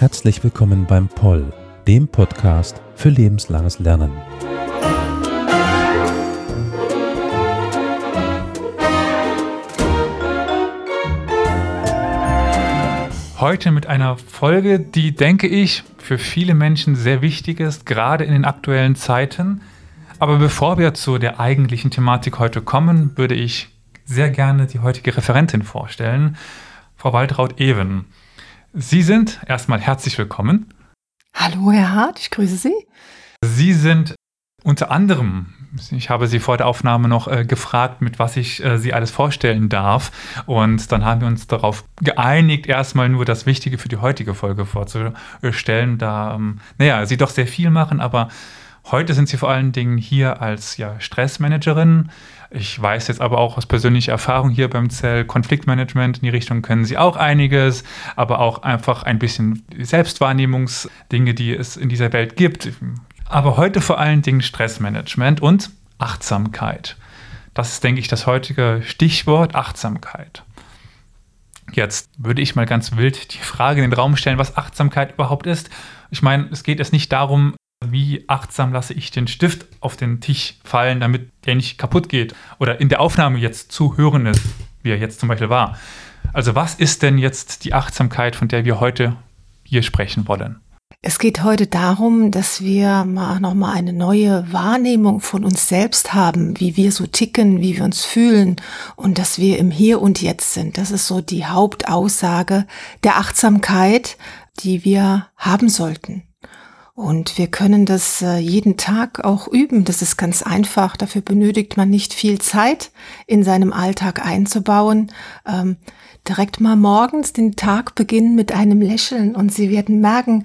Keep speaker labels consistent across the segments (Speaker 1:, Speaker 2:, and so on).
Speaker 1: Herzlich willkommen beim Poll, dem Podcast für lebenslanges Lernen.
Speaker 2: Heute mit einer Folge, die, denke ich, für viele Menschen sehr wichtig ist, gerade in den aktuellen Zeiten. Aber bevor wir zu der eigentlichen Thematik heute kommen, würde ich sehr gerne die heutige Referentin vorstellen, Frau Waltraud-Even. Sie sind erstmal herzlich willkommen.
Speaker 3: Hallo, Herr Hart, ich grüße Sie.
Speaker 2: Sie sind unter anderem, ich habe Sie vor der Aufnahme noch äh, gefragt, mit was ich äh, Sie alles vorstellen darf. Und dann haben wir uns darauf geeinigt, erstmal nur das Wichtige für die heutige Folge vorzustellen, da, ähm, naja, Sie doch sehr viel machen, aber heute sind Sie vor allen Dingen hier als ja, Stressmanagerin, ich weiß jetzt aber auch aus persönlicher Erfahrung hier beim Zell Konfliktmanagement, in die Richtung können Sie auch einiges, aber auch einfach ein bisschen Selbstwahrnehmungsdinge, die es in dieser Welt gibt. Aber heute vor allen Dingen Stressmanagement und Achtsamkeit. Das ist, denke ich, das heutige Stichwort Achtsamkeit. Jetzt würde ich mal ganz wild die Frage in den Raum stellen, was Achtsamkeit überhaupt ist. Ich meine, es geht jetzt nicht darum, wie achtsam lasse ich den Stift auf den Tisch fallen, damit der nicht kaputt geht oder in der Aufnahme jetzt zu hören ist, wie er jetzt zum Beispiel war. Also was ist denn jetzt die Achtsamkeit, von der wir heute hier sprechen wollen?
Speaker 3: Es geht heute darum, dass wir mal nochmal eine neue Wahrnehmung von uns selbst haben, wie wir so ticken, wie wir uns fühlen und dass wir im Hier und Jetzt sind. Das ist so die Hauptaussage der Achtsamkeit, die wir haben sollten. Und wir können das äh, jeden Tag auch üben. Das ist ganz einfach. Dafür benötigt man nicht viel Zeit in seinem Alltag einzubauen. Direkt mal morgens den Tag beginnen mit einem Lächeln und Sie werden merken,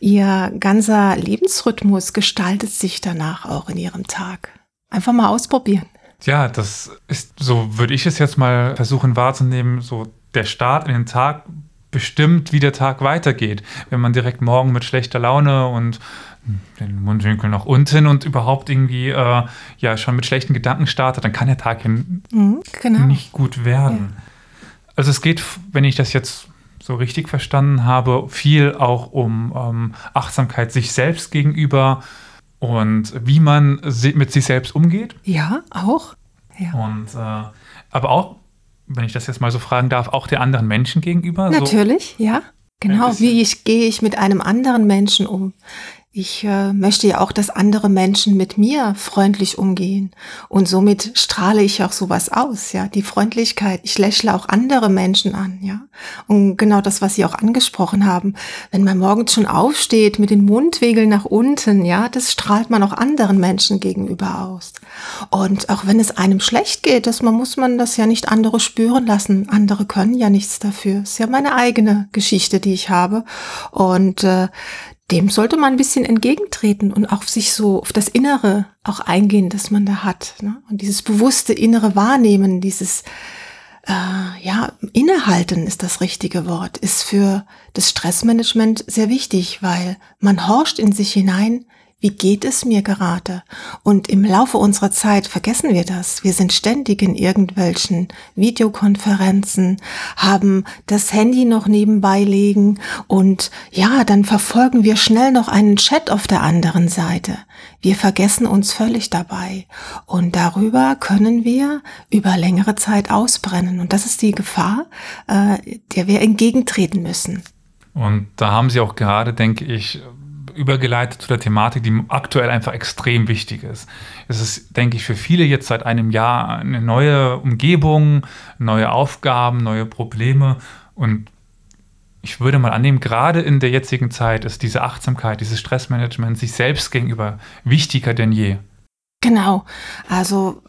Speaker 3: Ihr ganzer Lebensrhythmus gestaltet sich danach auch in Ihrem Tag. Einfach mal ausprobieren.
Speaker 2: Ja, das ist, so würde ich es jetzt mal versuchen wahrzunehmen, so der Start in den Tag bestimmt, wie der Tag weitergeht. Wenn man direkt morgen mit schlechter Laune und den Mundwinkel nach unten und überhaupt irgendwie äh, ja schon mit schlechten Gedanken startet, dann kann der Tag mhm, genau. nicht gut werden. Ja. Also es geht, wenn ich das jetzt so richtig verstanden habe, viel auch um ähm, Achtsamkeit sich selbst gegenüber und wie man mit sich selbst umgeht.
Speaker 3: Ja, auch. Ja.
Speaker 2: Und äh, aber auch wenn ich das jetzt mal so fragen darf, auch der anderen Menschen gegenüber?
Speaker 3: Natürlich, so? ja. Genau, wie ich gehe ich mit einem anderen Menschen um? Ich äh, möchte ja auch, dass andere Menschen mit mir freundlich umgehen. Und somit strahle ich auch sowas aus, ja. Die Freundlichkeit. Ich lächle auch andere Menschen an, ja. Und genau das, was Sie auch angesprochen haben. Wenn man morgens schon aufsteht mit den Mundwinkeln nach unten, ja, das strahlt man auch anderen Menschen gegenüber aus. Und auch wenn es einem schlecht geht, das man muss man das ja nicht andere spüren lassen. Andere können ja nichts dafür. Ist ja meine eigene Geschichte, die ich habe. Und äh, dem sollte man ein bisschen entgegentreten und auf sich so, auf das Innere auch eingehen, das man da hat. Ne? Und dieses bewusste innere Wahrnehmen, dieses, äh, ja, innehalten ist das richtige Wort, ist für das Stressmanagement sehr wichtig, weil man horcht in sich hinein, wie geht es mir gerade? Und im Laufe unserer Zeit vergessen wir das. Wir sind ständig in irgendwelchen Videokonferenzen, haben das Handy noch nebenbei legen und ja, dann verfolgen wir schnell noch einen Chat auf der anderen Seite. Wir vergessen uns völlig dabei. Und darüber können wir über längere Zeit ausbrennen. Und das ist die Gefahr, äh, der wir entgegentreten müssen.
Speaker 2: Und da haben Sie auch gerade, denke ich, übergeleitet zu der Thematik, die aktuell einfach extrem wichtig ist. Es ist, denke ich, für viele jetzt seit einem Jahr eine neue Umgebung, neue Aufgaben, neue Probleme und ich würde mal annehmen, gerade in der jetzigen Zeit ist diese Achtsamkeit, dieses Stressmanagement sich selbst gegenüber wichtiger denn je.
Speaker 3: Genau. Also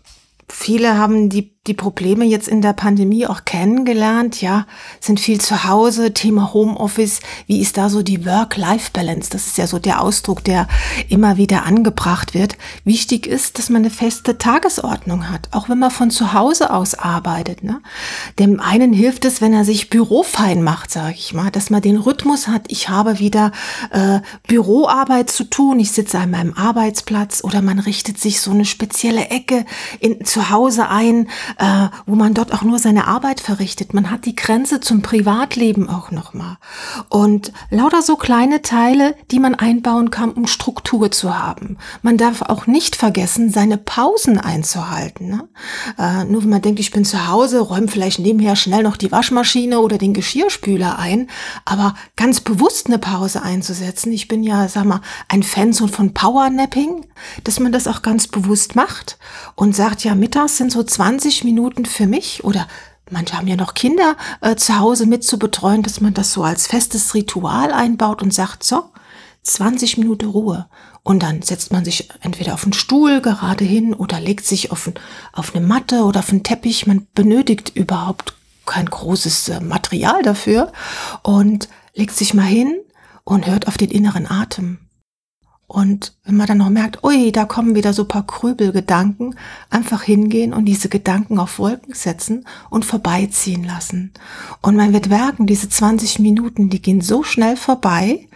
Speaker 3: viele haben die die Probleme jetzt in der Pandemie auch kennengelernt, ja, sind viel zu Hause, Thema Homeoffice, wie ist da so die Work-Life-Balance? Das ist ja so der Ausdruck, der immer wieder angebracht wird. Wichtig ist, dass man eine feste Tagesordnung hat, auch wenn man von zu Hause aus arbeitet. Ne? Dem einen hilft es, wenn er sich bürofein macht, sage ich mal, dass man den Rhythmus hat, ich habe wieder äh, Büroarbeit zu tun, ich sitze an meinem Arbeitsplatz oder man richtet sich so eine spezielle Ecke in, zu Hause ein, äh, wo man dort auch nur seine Arbeit verrichtet. Man hat die Grenze zum Privatleben auch nochmal. Und lauter so kleine Teile, die man einbauen kann, um Struktur zu haben. Man darf auch nicht vergessen, seine Pausen einzuhalten. Ne? Äh, nur wenn man denkt, ich bin zu Hause, räume vielleicht nebenher schnell noch die Waschmaschine oder den Geschirrspüler ein, aber ganz bewusst eine Pause einzusetzen. Ich bin ja, sag mal, ein Fan so von Powernapping, dass man das auch ganz bewusst macht und sagt, ja, mittags sind so 20 Minuten für mich oder manche haben ja noch Kinder äh, zu Hause mit zu betreuen, dass man das so als festes Ritual einbaut und sagt, so, 20 Minuten Ruhe. Und dann setzt man sich entweder auf einen Stuhl gerade hin oder legt sich auf, ein, auf eine Matte oder auf einen Teppich. Man benötigt überhaupt kein großes äh, Material dafür und legt sich mal hin und hört auf den inneren Atem. Und wenn man dann noch merkt, ui, da kommen wieder so paar Krübelgedanken, einfach hingehen und diese Gedanken auf Wolken setzen und vorbeiziehen lassen. Und man wird merken, diese 20 Minuten, die gehen so schnell vorbei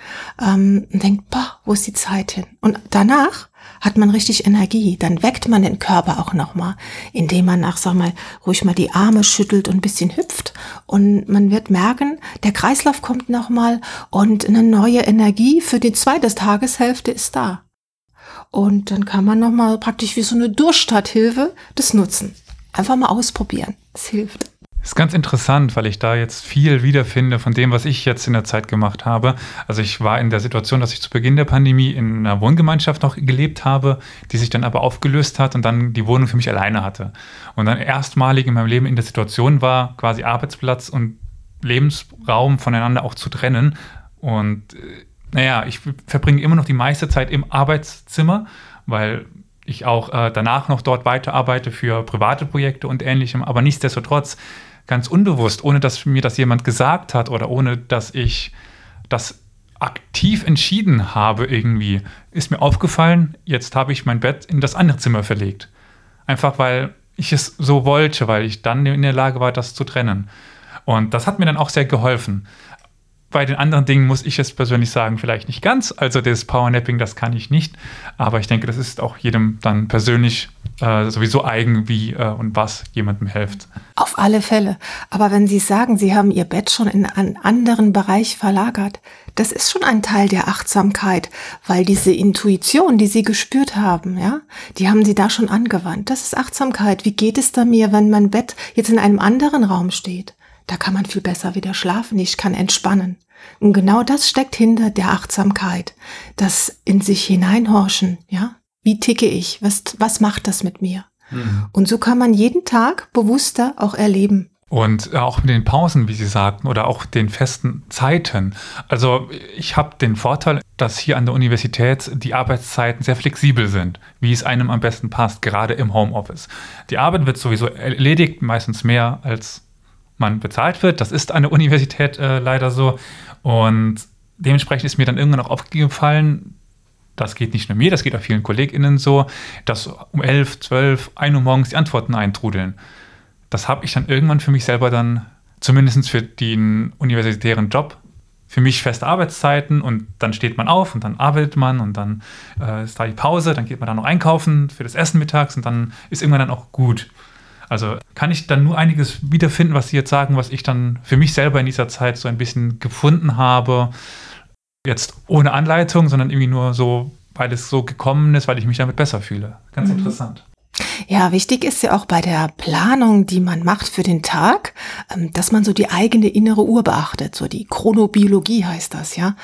Speaker 3: ähm, und denkt, boah, wo ist die Zeit hin? Und danach hat man richtig Energie. Dann weckt man den Körper auch nochmal, indem man nach, sag mal, ruhig mal die Arme schüttelt und ein bisschen hüpft. Und man wird merken, der Kreislauf kommt nochmal und eine neue Energie für die zweite Tageshälfte ist da. Und dann kann man nochmal praktisch wie so eine Durchstarthilfe das nutzen. Einfach mal ausprobieren. Es hilft.
Speaker 2: Ist ganz interessant, weil ich da jetzt viel wiederfinde von dem, was ich jetzt in der Zeit gemacht habe. Also ich war in der Situation, dass ich zu Beginn der Pandemie in einer Wohngemeinschaft noch gelebt habe, die sich dann aber aufgelöst hat und dann die Wohnung für mich alleine hatte. Und dann erstmalig in meinem Leben in der Situation war, quasi Arbeitsplatz und Lebensraum voneinander auch zu trennen. Und äh, naja, ich verbringe immer noch die meiste Zeit im Arbeitszimmer, weil ich auch äh, danach noch dort weiterarbeite für private Projekte und ähnlichem. Aber nichtsdestotrotz ganz unbewusst, ohne dass mir das jemand gesagt hat oder ohne dass ich das aktiv entschieden habe irgendwie, ist mir aufgefallen, jetzt habe ich mein Bett in das andere Zimmer verlegt. Einfach weil ich es so wollte, weil ich dann in der Lage war, das zu trennen. Und das hat mir dann auch sehr geholfen. Bei den anderen Dingen muss ich es persönlich sagen, vielleicht nicht ganz. Also das Powernapping, das kann ich nicht. Aber ich denke, das ist auch jedem dann persönlich äh, sowieso eigen, wie äh, und was jemandem hilft.
Speaker 3: Auf alle Fälle. Aber wenn Sie sagen, Sie haben Ihr Bett schon in einen anderen Bereich verlagert, das ist schon ein Teil der Achtsamkeit, weil diese Intuition, die Sie gespürt haben, ja, die haben Sie da schon angewandt. Das ist Achtsamkeit. Wie geht es da mir, wenn mein Bett jetzt in einem anderen Raum steht? Da kann man viel besser wieder schlafen, ich kann entspannen. Und genau das steckt hinter der Achtsamkeit, das in sich hineinhorchen, ja? Wie ticke ich? Was, was macht das mit mir? Mhm. Und so kann man jeden Tag bewusster auch erleben.
Speaker 2: Und auch mit den Pausen, wie Sie sagten, oder auch den festen Zeiten. Also ich habe den Vorteil, dass hier an der Universität die Arbeitszeiten sehr flexibel sind, wie es einem am besten passt, gerade im Homeoffice. Die Arbeit wird sowieso erledigt, meistens mehr als man bezahlt wird. Das ist an der Universität äh, leider so. Und dementsprechend ist mir dann irgendwann auch aufgefallen, das geht nicht nur mir, das geht auch vielen KollegInnen so, dass um 11, 12, 1 Uhr morgens die Antworten eintrudeln. Das habe ich dann irgendwann für mich selber dann, zumindest für den universitären Job, für mich feste Arbeitszeiten und dann steht man auf und dann arbeitet man und dann äh, ist da die Pause, dann geht man dann noch einkaufen für das Essen mittags und dann ist irgendwann dann auch gut. Also kann ich dann nur einiges wiederfinden, was Sie jetzt sagen, was ich dann für mich selber in dieser Zeit so ein bisschen gefunden habe. Jetzt ohne Anleitung, sondern irgendwie nur so, weil es so gekommen ist, weil ich mich damit besser fühle. Ganz mhm. interessant.
Speaker 3: Ja, wichtig ist ja auch bei der Planung, die man macht für den Tag, ähm, dass man so die eigene innere Uhr beachtet. So die Chronobiologie heißt das, ja.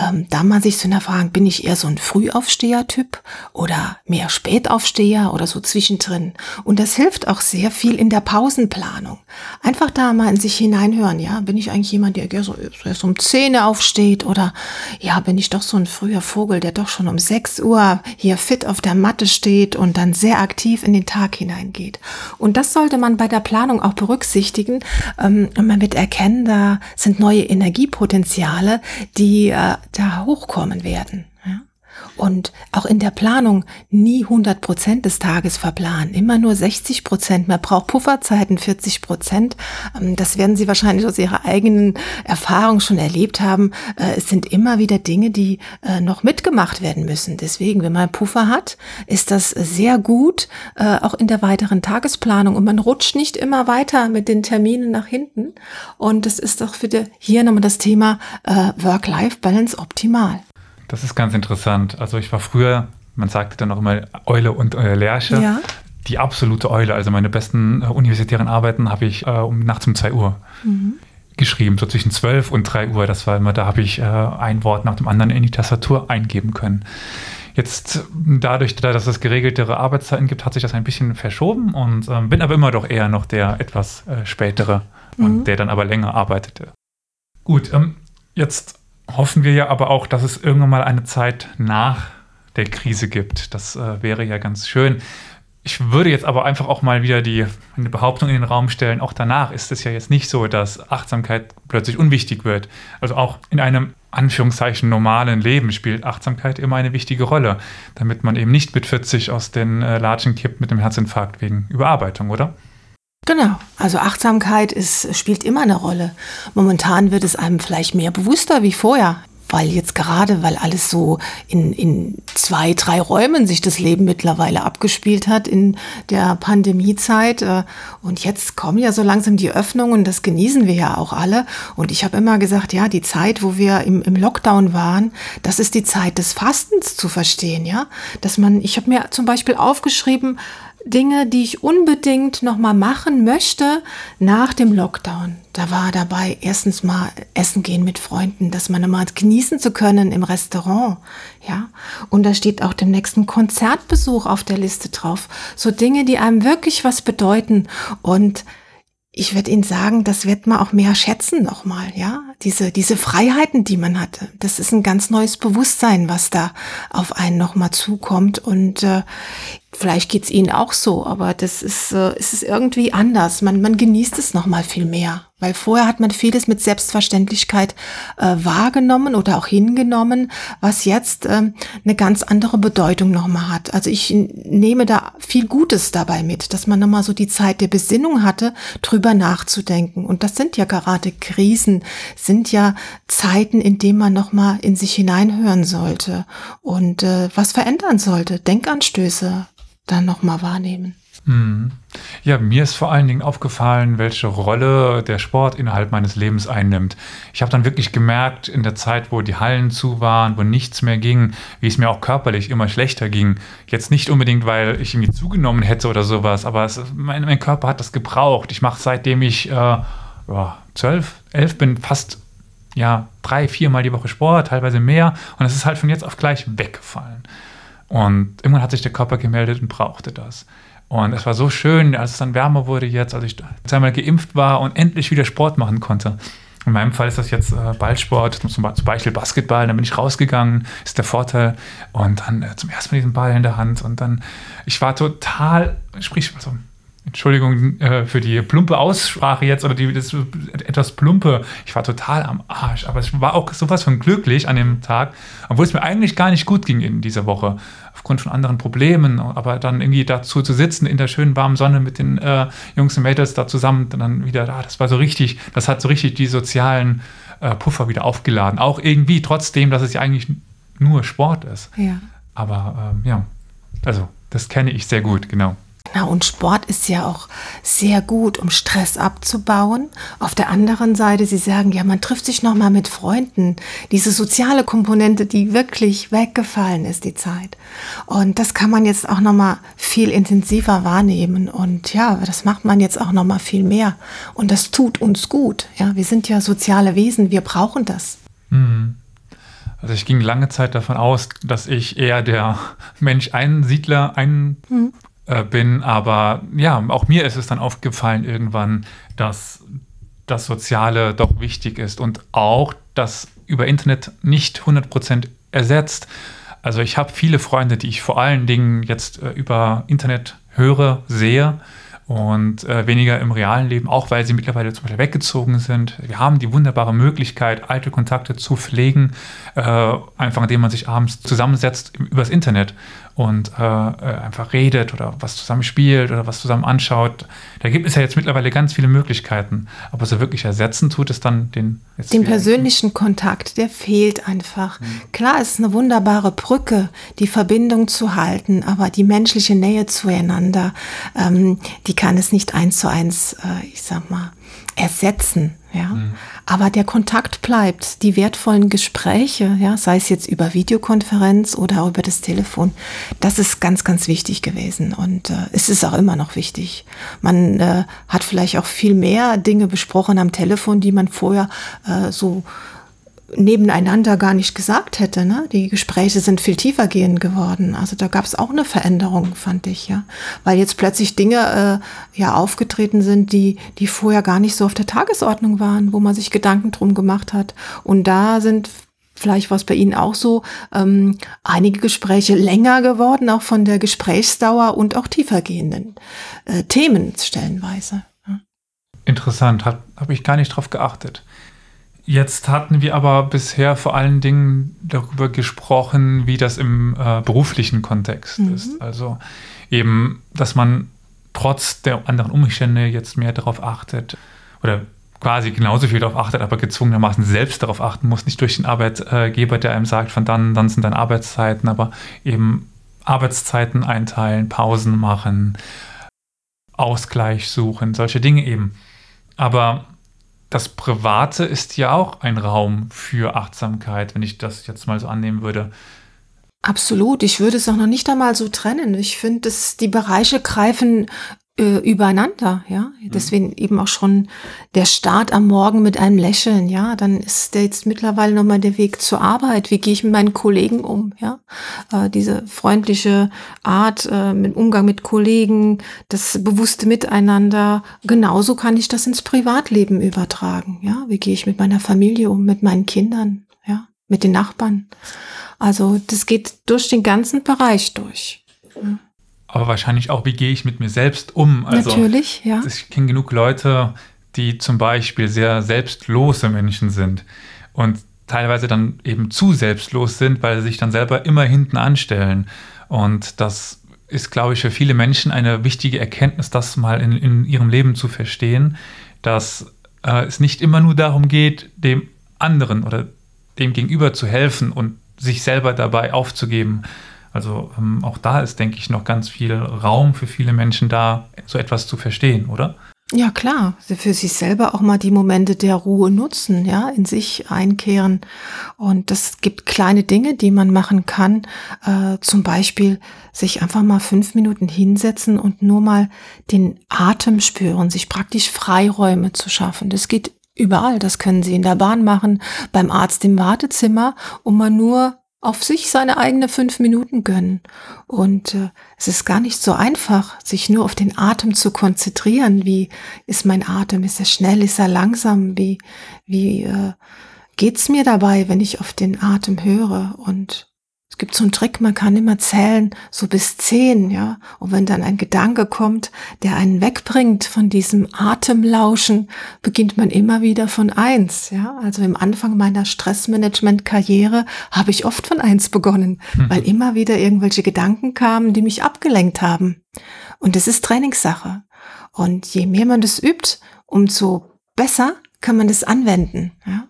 Speaker 3: Ähm, da man sich zu Frage, bin ich eher so ein Frühaufsteher-Typ oder mehr Spätaufsteher oder so zwischendrin. Und das hilft auch sehr viel in der Pausenplanung. Einfach da mal in sich hineinhören, ja. Bin ich eigentlich jemand, der so erst um 10 aufsteht oder ja, bin ich doch so ein früher Vogel, der doch schon um 6 Uhr hier fit auf der Matte steht und dann sehr aktiv produktiv in den Tag hineingeht. Und das sollte man bei der Planung auch berücksichtigen. Ähm, man wird erkennen, da sind neue Energiepotenziale, die äh, da hochkommen werden. Und auch in der Planung nie 100 Prozent des Tages verplanen, immer nur 60 Prozent. Man braucht Pufferzeiten 40 Prozent. Ähm, das werden Sie wahrscheinlich aus Ihrer eigenen Erfahrung schon erlebt haben. Äh, es sind immer wieder Dinge, die äh, noch mitgemacht werden müssen. Deswegen, wenn man Puffer hat, ist das sehr gut, äh, auch in der weiteren Tagesplanung. Und man rutscht nicht immer weiter mit den Terminen nach hinten. Und das ist doch für die, hier nochmal das Thema Work-Life-Balance optimal.
Speaker 2: Das ist ganz interessant. Also ich war früher, man sagte dann auch immer Eule und äh, Lerche. Ja. Die absolute Eule. Also meine besten äh, universitären Arbeiten habe ich äh, um nachts um 2 Uhr mhm. geschrieben, so zwischen 12 und 3 Uhr. Das war immer, da habe ich äh, ein Wort nach dem anderen in die Tastatur eingeben können. Jetzt dadurch, dass es geregeltere Arbeitszeiten gibt, hat sich das ein bisschen verschoben und ähm, bin aber immer doch eher noch der etwas äh, spätere mhm. und der dann aber länger arbeitete. Gut, ähm, jetzt hoffen wir ja aber auch, dass es irgendwann mal eine Zeit nach der Krise gibt. Das äh, wäre ja ganz schön. Ich würde jetzt aber einfach auch mal wieder die eine Behauptung in den Raum stellen. Auch danach ist es ja jetzt nicht so, dass Achtsamkeit plötzlich unwichtig wird. Also auch in einem Anführungszeichen normalen Leben spielt Achtsamkeit immer eine wichtige Rolle, damit man eben nicht mit 40 aus den äh, Latschen kippt mit einem Herzinfarkt wegen Überarbeitung, oder?
Speaker 3: Genau, also Achtsamkeit ist, spielt immer eine Rolle. Momentan wird es einem vielleicht mehr bewusster wie vorher, weil jetzt gerade, weil alles so in, in zwei, drei Räumen sich das Leben mittlerweile abgespielt hat in der Pandemiezeit. Äh, und jetzt kommen ja so langsam die Öffnungen, das genießen wir ja auch alle. Und ich habe immer gesagt, ja, die Zeit, wo wir im, im Lockdown waren, das ist die Zeit des Fastens zu verstehen, ja. Dass man, ich habe mir zum Beispiel aufgeschrieben, Dinge, die ich unbedingt noch mal machen möchte nach dem Lockdown. Da war dabei erstens mal essen gehen mit Freunden, dass man mal genießen zu können im Restaurant, ja. Und da steht auch dem nächsten Konzertbesuch auf der Liste drauf. So Dinge, die einem wirklich was bedeuten und ich werde Ihnen sagen, das wird man auch mehr schätzen nochmal, ja. Diese, diese Freiheiten, die man hatte. Das ist ein ganz neues Bewusstsein, was da auf einen nochmal zukommt. Und äh, Vielleicht geht's Ihnen auch so, aber das ist, äh, ist es irgendwie anders. Man, man genießt es noch mal viel mehr, weil vorher hat man vieles mit Selbstverständlichkeit äh, wahrgenommen oder auch hingenommen, was jetzt ähm, eine ganz andere Bedeutung noch mal hat. Also ich nehme da viel Gutes dabei mit, dass man noch mal so die Zeit der Besinnung hatte, drüber nachzudenken. Und das sind ja gerade Krisen, sind ja Zeiten, in denen man noch mal in sich hineinhören sollte und äh, was verändern sollte. Denkanstöße dann nochmal wahrnehmen.
Speaker 2: Hm. Ja, mir ist vor allen Dingen aufgefallen, welche Rolle der Sport innerhalb meines Lebens einnimmt. Ich habe dann wirklich gemerkt, in der Zeit, wo die Hallen zu waren, wo nichts mehr ging, wie es mir auch körperlich immer schlechter ging. Jetzt nicht unbedingt, weil ich irgendwie zugenommen hätte oder sowas, aber es, mein, mein, Körper hat das gebraucht. Ich mache seitdem ich äh, zwölf, elf bin, fast ja, drei, viermal die Woche Sport, teilweise mehr. Und es ist halt von jetzt auf gleich weggefallen. Und irgendwann hat sich der Körper gemeldet und brauchte das. Und es war so schön, als es dann wärmer wurde jetzt, als ich zweimal geimpft war und endlich wieder Sport machen konnte. In meinem Fall ist das jetzt äh, Ballsport, zum Beispiel Basketball. Dann bin ich rausgegangen, ist der Vorteil. Und dann äh, zum ersten Mal diesen Ball in der Hand. Und dann, ich war total, sprich, also Entschuldigung äh, für die plumpe Aussprache jetzt oder die das etwas plumpe. Ich war total am Arsch, aber ich war auch sowas von glücklich an dem Tag, obwohl es mir eigentlich gar nicht gut ging in dieser Woche aufgrund von anderen Problemen. Aber dann irgendwie dazu zu sitzen in der schönen warmen Sonne mit den äh, Jungs und Mädels da zusammen, dann wieder da, ah, das war so richtig, das hat so richtig die sozialen äh, Puffer wieder aufgeladen. Auch irgendwie, trotzdem, dass es ja eigentlich nur Sport ist. Ja. Aber ähm, ja, also das kenne ich sehr gut, genau.
Speaker 3: Na, und Sport ist ja auch sehr gut, um Stress abzubauen. Auf der anderen Seite, Sie sagen, ja, man trifft sich nochmal mit Freunden. Diese soziale Komponente, die wirklich weggefallen ist, die Zeit. Und das kann man jetzt auch nochmal viel intensiver wahrnehmen. Und ja, das macht man jetzt auch nochmal viel mehr. Und das tut uns gut. Ja, wir sind ja soziale Wesen, wir brauchen das. Mhm.
Speaker 2: Also ich ging lange Zeit davon aus, dass ich eher der Mensch-Einsiedler, ein mhm äh, bin. Aber ja, auch mir ist es dann aufgefallen irgendwann, dass das Soziale doch wichtig ist und auch, dass über Internet nicht 100% ersetzt. Also ich habe viele Freunde, die ich vor allen Dingen jetzt äh, über Internet höre, sehe und äh, weniger im realen Leben, auch weil sie mittlerweile zum Beispiel weggezogen sind. Wir haben die wunderbare Möglichkeit, alte Kontakte zu pflegen, äh, einfach indem man sich abends zusammensetzt übers Internet und äh, äh, einfach redet oder was zusammen spielt oder was zusammen anschaut. Da gibt es ja jetzt mittlerweile ganz viele Möglichkeiten, aber so wirklich ersetzen tut es dann den
Speaker 3: den persönlichen Kontakt, der fehlt einfach. Mhm. Klar, es ist eine wunderbare Brücke, die Verbindung zu halten, aber die menschliche Nähe zueinander, ähm, die kann es nicht eins zu eins, äh, ich sag mal, ersetzen. Ja, mhm. Aber der Kontakt bleibt. Die wertvollen Gespräche, ja, sei es jetzt über Videokonferenz oder über das Telefon, das ist ganz, ganz wichtig gewesen und äh, es ist auch immer noch wichtig. Man äh, hat vielleicht auch viel mehr Dinge besprochen am Telefon, die man vorher äh, so nebeneinander gar nicht gesagt hätte. Ne? Die Gespräche sind viel tiefer gehend geworden. Also da gab es auch eine Veränderung, fand ich, ja. Weil jetzt plötzlich Dinge äh, ja aufgetreten sind, die, die vorher gar nicht so auf der Tagesordnung waren, wo man sich Gedanken drum gemacht hat. Und da sind vielleicht war es bei Ihnen auch so, ähm, einige Gespräche länger geworden, auch von der Gesprächsdauer und auch tiefergehenden äh, Themen stellenweise.
Speaker 2: Interessant, habe hab ich gar nicht drauf geachtet. Jetzt hatten wir aber bisher vor allen Dingen darüber gesprochen, wie das im äh, beruflichen Kontext mhm. ist. Also eben, dass man trotz der anderen Umstände jetzt mehr darauf achtet oder quasi genauso viel darauf achtet, aber gezwungenermaßen selbst darauf achten muss, nicht durch den Arbeitgeber, der einem sagt, von dann, dann sind dann Arbeitszeiten, aber eben Arbeitszeiten einteilen, Pausen machen, Ausgleich suchen, solche Dinge eben. Aber das Private ist ja auch ein Raum für Achtsamkeit, wenn ich das jetzt mal so annehmen würde.
Speaker 3: Absolut. Ich würde es auch noch nicht einmal so trennen. Ich finde, dass die Bereiche greifen äh, übereinander, ja. Mhm. Deswegen eben auch schon der Start am Morgen mit einem Lächeln, ja. Dann ist der jetzt mittlerweile nochmal der Weg zur Arbeit. Wie gehe ich mit meinen Kollegen um, ja? Äh, diese freundliche Art, äh, mit Umgang mit Kollegen, das bewusste Miteinander. Genauso kann ich das ins Privatleben übertragen, ja. Wie gehe ich mit meiner Familie um, mit meinen Kindern, ja, mit den Nachbarn. Also das geht durch den ganzen Bereich durch. Ja
Speaker 2: aber wahrscheinlich auch, wie gehe ich mit mir selbst um.
Speaker 3: Also, Natürlich, ja.
Speaker 2: Ich kenne genug Leute, die zum Beispiel sehr selbstlose Menschen sind und teilweise dann eben zu selbstlos sind, weil sie sich dann selber immer hinten anstellen. Und das ist, glaube ich, für viele Menschen eine wichtige Erkenntnis, das mal in, in ihrem Leben zu verstehen, dass äh, es nicht immer nur darum geht, dem anderen oder dem Gegenüber zu helfen und sich selber dabei aufzugeben, also ähm, auch da ist, denke ich, noch ganz viel Raum für viele Menschen da, so etwas zu verstehen, oder?
Speaker 3: Ja, klar. Für sich selber auch mal die Momente der Ruhe nutzen, ja, in sich einkehren. Und es gibt kleine Dinge, die man machen kann. Äh, zum Beispiel sich einfach mal fünf Minuten hinsetzen und nur mal den Atem spüren, sich praktisch Freiräume zu schaffen. Das geht überall. Das können Sie in der Bahn machen, beim Arzt im Wartezimmer, um mal nur auf sich seine eigene fünf Minuten gönnen. Und äh, es ist gar nicht so einfach, sich nur auf den Atem zu konzentrieren. Wie ist mein Atem? Ist er schnell? Ist er langsam? Wie, wie äh, geht's mir dabei, wenn ich auf den Atem höre? Und gibt so einen Trick, man kann immer zählen, so bis zehn, ja. Und wenn dann ein Gedanke kommt, der einen wegbringt von diesem Atemlauschen, beginnt man immer wieder von eins, ja. Also im Anfang meiner Stressmanagement-Karriere habe ich oft von eins begonnen, mhm. weil immer wieder irgendwelche Gedanken kamen, die mich abgelenkt haben. Und das ist Trainingssache. Und je mehr man das übt, umso besser kann man das anwenden, ja.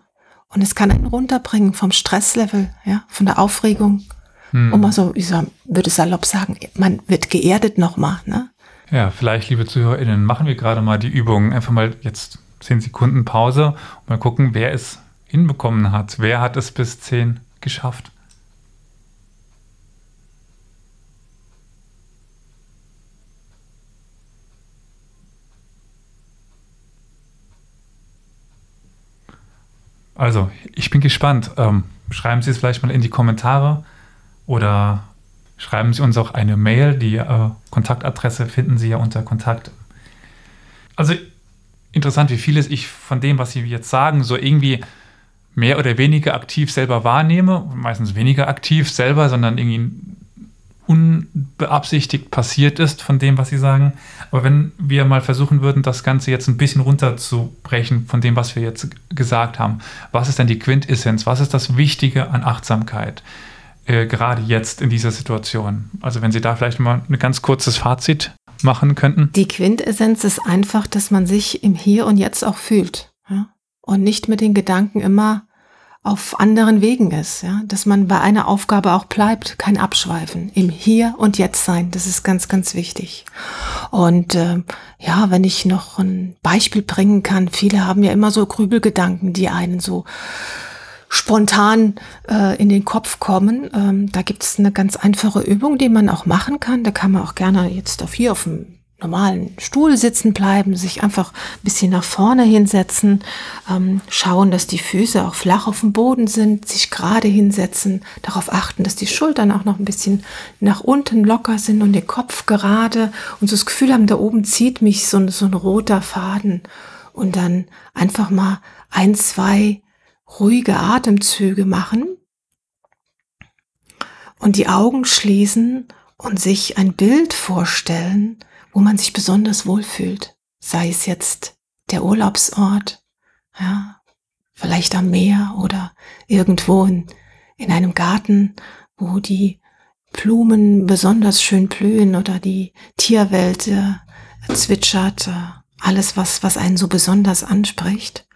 Speaker 3: Und es kann einen runterbringen vom Stresslevel, ja, von der Aufregung, hm. Und mal so, ich sag, würde salopp sagen, man wird geerdet nochmal. Ne?
Speaker 2: Ja, vielleicht, liebe ZuhörerInnen, machen wir gerade mal die Übung. Einfach mal jetzt zehn Sekunden Pause und mal gucken, wer es hinbekommen hat. Wer hat es bis zehn geschafft? Also, ich bin gespannt. Ähm, schreiben Sie es vielleicht mal in die Kommentare. Oder schreiben Sie uns auch eine Mail. Die äh, Kontaktadresse finden Sie ja unter Kontakt. Also interessant, wie vieles ich von dem, was Sie jetzt sagen, so irgendwie mehr oder weniger aktiv selber wahrnehme, meistens weniger aktiv selber, sondern irgendwie unbeabsichtigt passiert ist von dem, was Sie sagen. Aber wenn wir mal versuchen würden, das Ganze jetzt ein bisschen runterzubrechen von dem, was wir jetzt gesagt haben, was ist denn die Quintessenz? Was ist das Wichtige an Achtsamkeit? Äh, gerade jetzt in dieser Situation. Also wenn Sie da vielleicht mal ein ganz kurzes Fazit machen könnten.
Speaker 3: Die Quintessenz ist einfach, dass man sich im Hier und Jetzt auch fühlt ja? und nicht mit den Gedanken immer auf anderen Wegen ist, ja, dass man bei einer Aufgabe auch bleibt, kein Abschweifen, im Hier und Jetzt sein, das ist ganz, ganz wichtig. Und äh, ja, wenn ich noch ein Beispiel bringen kann, viele haben ja immer so Grübelgedanken, die einen so spontan äh, in den Kopf kommen. Ähm, da gibt es eine ganz einfache Übung, die man auch machen kann. Da kann man auch gerne jetzt auf hier auf dem normalen Stuhl sitzen bleiben, sich einfach ein bisschen nach vorne hinsetzen, ähm, schauen, dass die Füße auch flach auf dem Boden sind, sich gerade hinsetzen, darauf achten, dass die Schultern auch noch ein bisschen nach unten locker sind und der Kopf gerade und so das Gefühl haben, da oben zieht mich so, so ein roter Faden und dann einfach mal ein, zwei ruhige Atemzüge machen und die Augen schließen und sich ein Bild vorstellen, wo man sich besonders wohlfühlt. Sei es jetzt der Urlaubsort, ja, vielleicht am Meer oder irgendwo in, in einem Garten, wo die Blumen besonders schön blühen oder die Tierwelt äh, zwitschert, äh, alles was, was einen so besonders anspricht.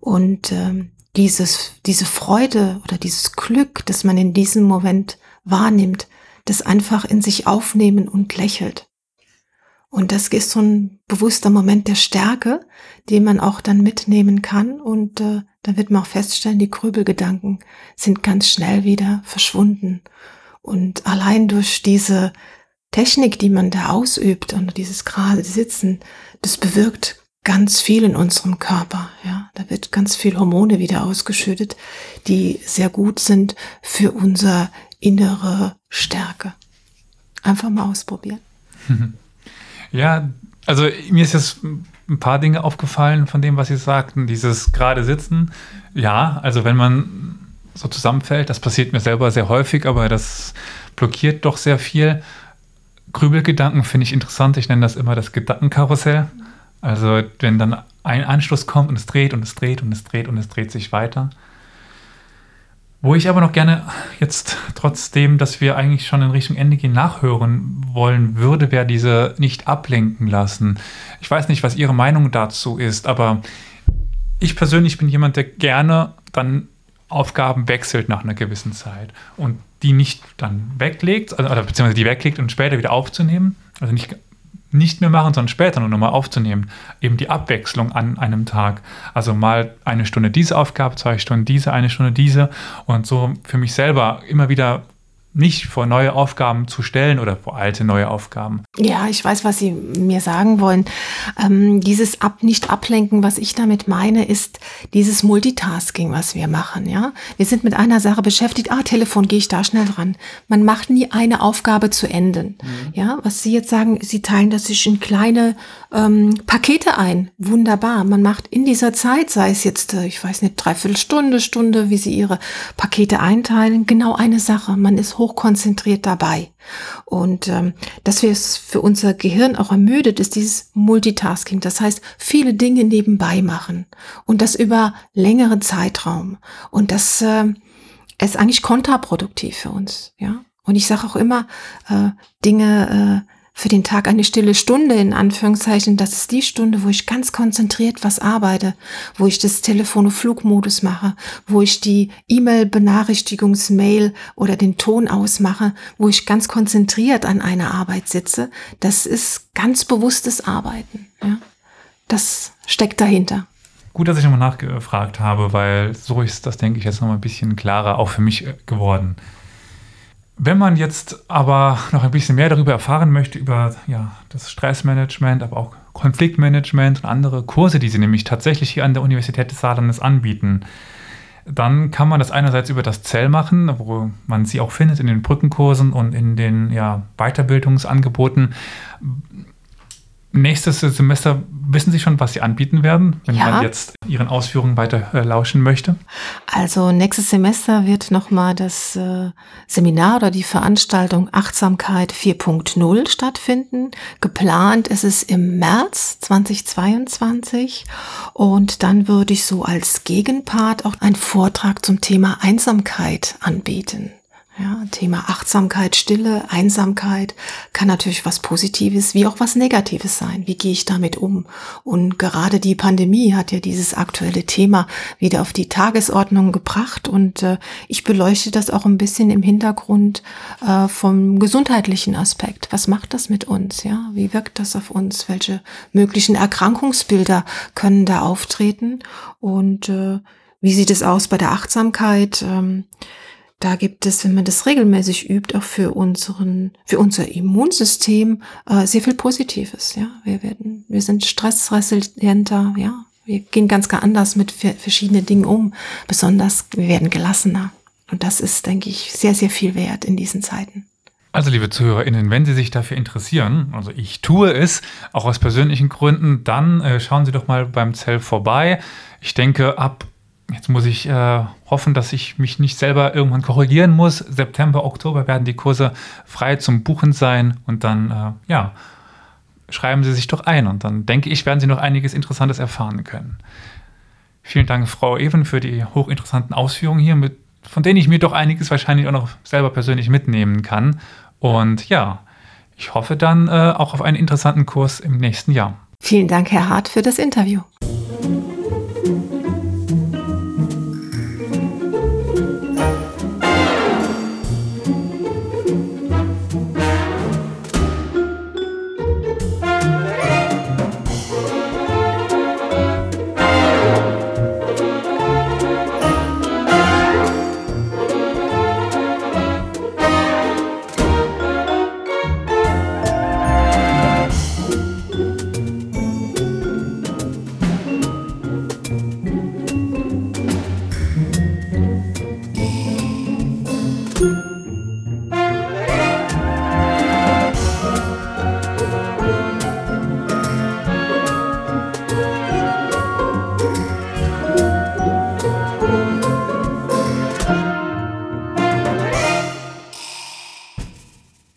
Speaker 3: Und ähm, dieses, diese Freude oder dieses Glück, das man in diesem Moment wahrnimmt, das einfach in sich aufnehmen und lächelt. Und das ist so ein bewusster Moment der Stärke, den man auch dann mitnehmen kann. Und äh, dann wird man auch feststellen, die Grübelgedanken sind ganz schnell wieder verschwunden. Und allein durch diese Technik, die man da ausübt und dieses gerade Sitzen, das bewirkt ganz viel in unserem Körper. Ja, da wird ganz viel Hormone wieder ausgeschüttet, die sehr gut sind für unsere innere Stärke. Einfach mal ausprobieren.
Speaker 2: Ja, also mir ist jetzt ein paar Dinge aufgefallen von dem, was Sie sagten. Dieses gerade Sitzen. Ja, also wenn man so zusammenfällt, das passiert mir selber sehr häufig, aber das blockiert doch sehr viel. Grübelgedanken finde ich interessant. Ich nenne das immer das Gedankenkarussell. Also wenn dann ein Anschluss kommt und es dreht und es dreht und es dreht und es dreht sich weiter. Wo ich aber noch gerne jetzt trotzdem, dass wir eigentlich schon in Richtung Ende gehen, nachhören wollen würde, wäre diese nicht ablenken lassen. Ich weiß nicht, was Ihre Meinung dazu ist, aber ich persönlich bin jemand, der gerne dann Aufgaben wechselt nach einer gewissen Zeit und die nicht dann weglegt, also, beziehungsweise die weglegt und später wieder aufzunehmen. Also nicht nicht mehr machen, sondern später nur nochmal aufzunehmen. Eben die Abwechslung an einem Tag. Also mal eine Stunde diese Aufgabe, zwei Stunden diese, eine Stunde diese und so für mich selber immer wieder nicht vor neue Aufgaben zu stellen oder vor alte neue Aufgaben.
Speaker 3: Ja, ich weiß, was Sie mir sagen wollen. Ähm, dieses Ab nicht ablenken, was ich damit meine, ist dieses Multitasking, was wir machen. Ja, wir sind mit einer Sache beschäftigt. Ah, Telefon, gehe ich da schnell dran. Man macht nie eine Aufgabe zu enden. Mhm. Ja, was Sie jetzt sagen, Sie teilen das sich in kleine ähm, Pakete ein. Wunderbar. Man macht in dieser Zeit, sei es jetzt, äh, ich weiß nicht, dreiviertel Stunde, Stunde, wie Sie Ihre Pakete einteilen, genau eine Sache. Man ist hochkonzentriert dabei. Und ähm, dass wir es für unser Gehirn auch ermüdet, ist dieses Multitasking. Das heißt, viele Dinge nebenbei machen und das über längere Zeitraum. Und das äh, ist eigentlich kontraproduktiv für uns. Ja. Und ich sage auch immer, äh, Dinge äh, für den Tag eine stille Stunde in Anführungszeichen. Das ist die Stunde, wo ich ganz konzentriert was arbeite, wo ich das Telefon auf Flugmodus mache, wo ich die E-Mail-Benachrichtigungsmail oder den Ton ausmache, wo ich ganz konzentriert an einer Arbeit sitze. Das ist ganz bewusstes Arbeiten. Ja? Das steckt dahinter.
Speaker 2: Gut, dass ich nochmal nachgefragt habe, weil so ist das, denke ich, jetzt nochmal ein bisschen klarer auch für mich geworden. Wenn man jetzt aber noch ein bisschen mehr darüber erfahren möchte, über ja, das Stressmanagement, aber auch Konfliktmanagement und andere Kurse, die sie nämlich tatsächlich hier an der Universität des Saarlandes anbieten, dann kann man das einerseits über das Zell machen, wo man sie auch findet in den Brückenkursen und in den ja, Weiterbildungsangeboten. Nächstes Semester wissen Sie schon, was Sie anbieten werden, wenn
Speaker 3: Ja.
Speaker 2: man jetzt Ihren Ausführungen weiter äh, lauschen möchte?
Speaker 3: Also nächstes Semester wird nochmal das äh, Seminar oder die Veranstaltung Achtsamkeit 4.0 stattfinden. Geplant ist es im März 2022 und dann würde ich so als Gegenpart auch einen Vortrag zum Thema Einsamkeit anbieten. Ja, Thema Achtsamkeit, Stille, Einsamkeit kann natürlich was Positives wie auch was Negatives sein. Wie gehe ich damit um? Und gerade die Pandemie hat ja dieses aktuelle Thema wieder auf die Tagesordnung gebracht und äh, ich beleuchte das auch ein bisschen im Hintergrund äh, vom gesundheitlichen Aspekt. Was macht das mit uns? Ja, wie wirkt das auf uns? Welche möglichen Erkrankungsbilder können da auftreten? Und äh, wie sieht es aus bei der Achtsamkeit? Ähm, da gibt es, wenn man das regelmäßig übt, auch für unseren, für unser Immunsystem äh, sehr viel Positives. Ja, wir werden, wir sind stressresilienter. Ja, wir gehen ganz, ganz anders mit ver- verschiedenen Dingen um. Besonders, wir werden gelassener. Und das ist, denke ich, sehr, sehr viel wert in diesen Zeiten.
Speaker 2: Also, liebe ZuhörerInnen, wenn Sie sich dafür interessieren, also ich tue es, auch aus persönlichen Gründen, dann äh, schauen Sie doch mal beim Zell vorbei. Ich denke, ab, jetzt muss ich äh, hoffen, dass ich mich nicht selber irgendwann korrigieren muss. September, Oktober werden die Kurse frei zum Buchen sein und dann, äh, ja, schreiben Sie sich doch ein und dann denke ich, werden Sie noch einiges Interessantes erfahren können. Vielen Dank, Frau Even, für die hochinteressanten Ausführungen hier, mit, von denen ich mir doch einiges wahrscheinlich auch noch selber persönlich mitnehmen kann. Und ja, ich hoffe dann äh, auch auf einen interessanten Kurs im nächsten Jahr.
Speaker 3: Vielen Dank, Herr Hart, für das Interview.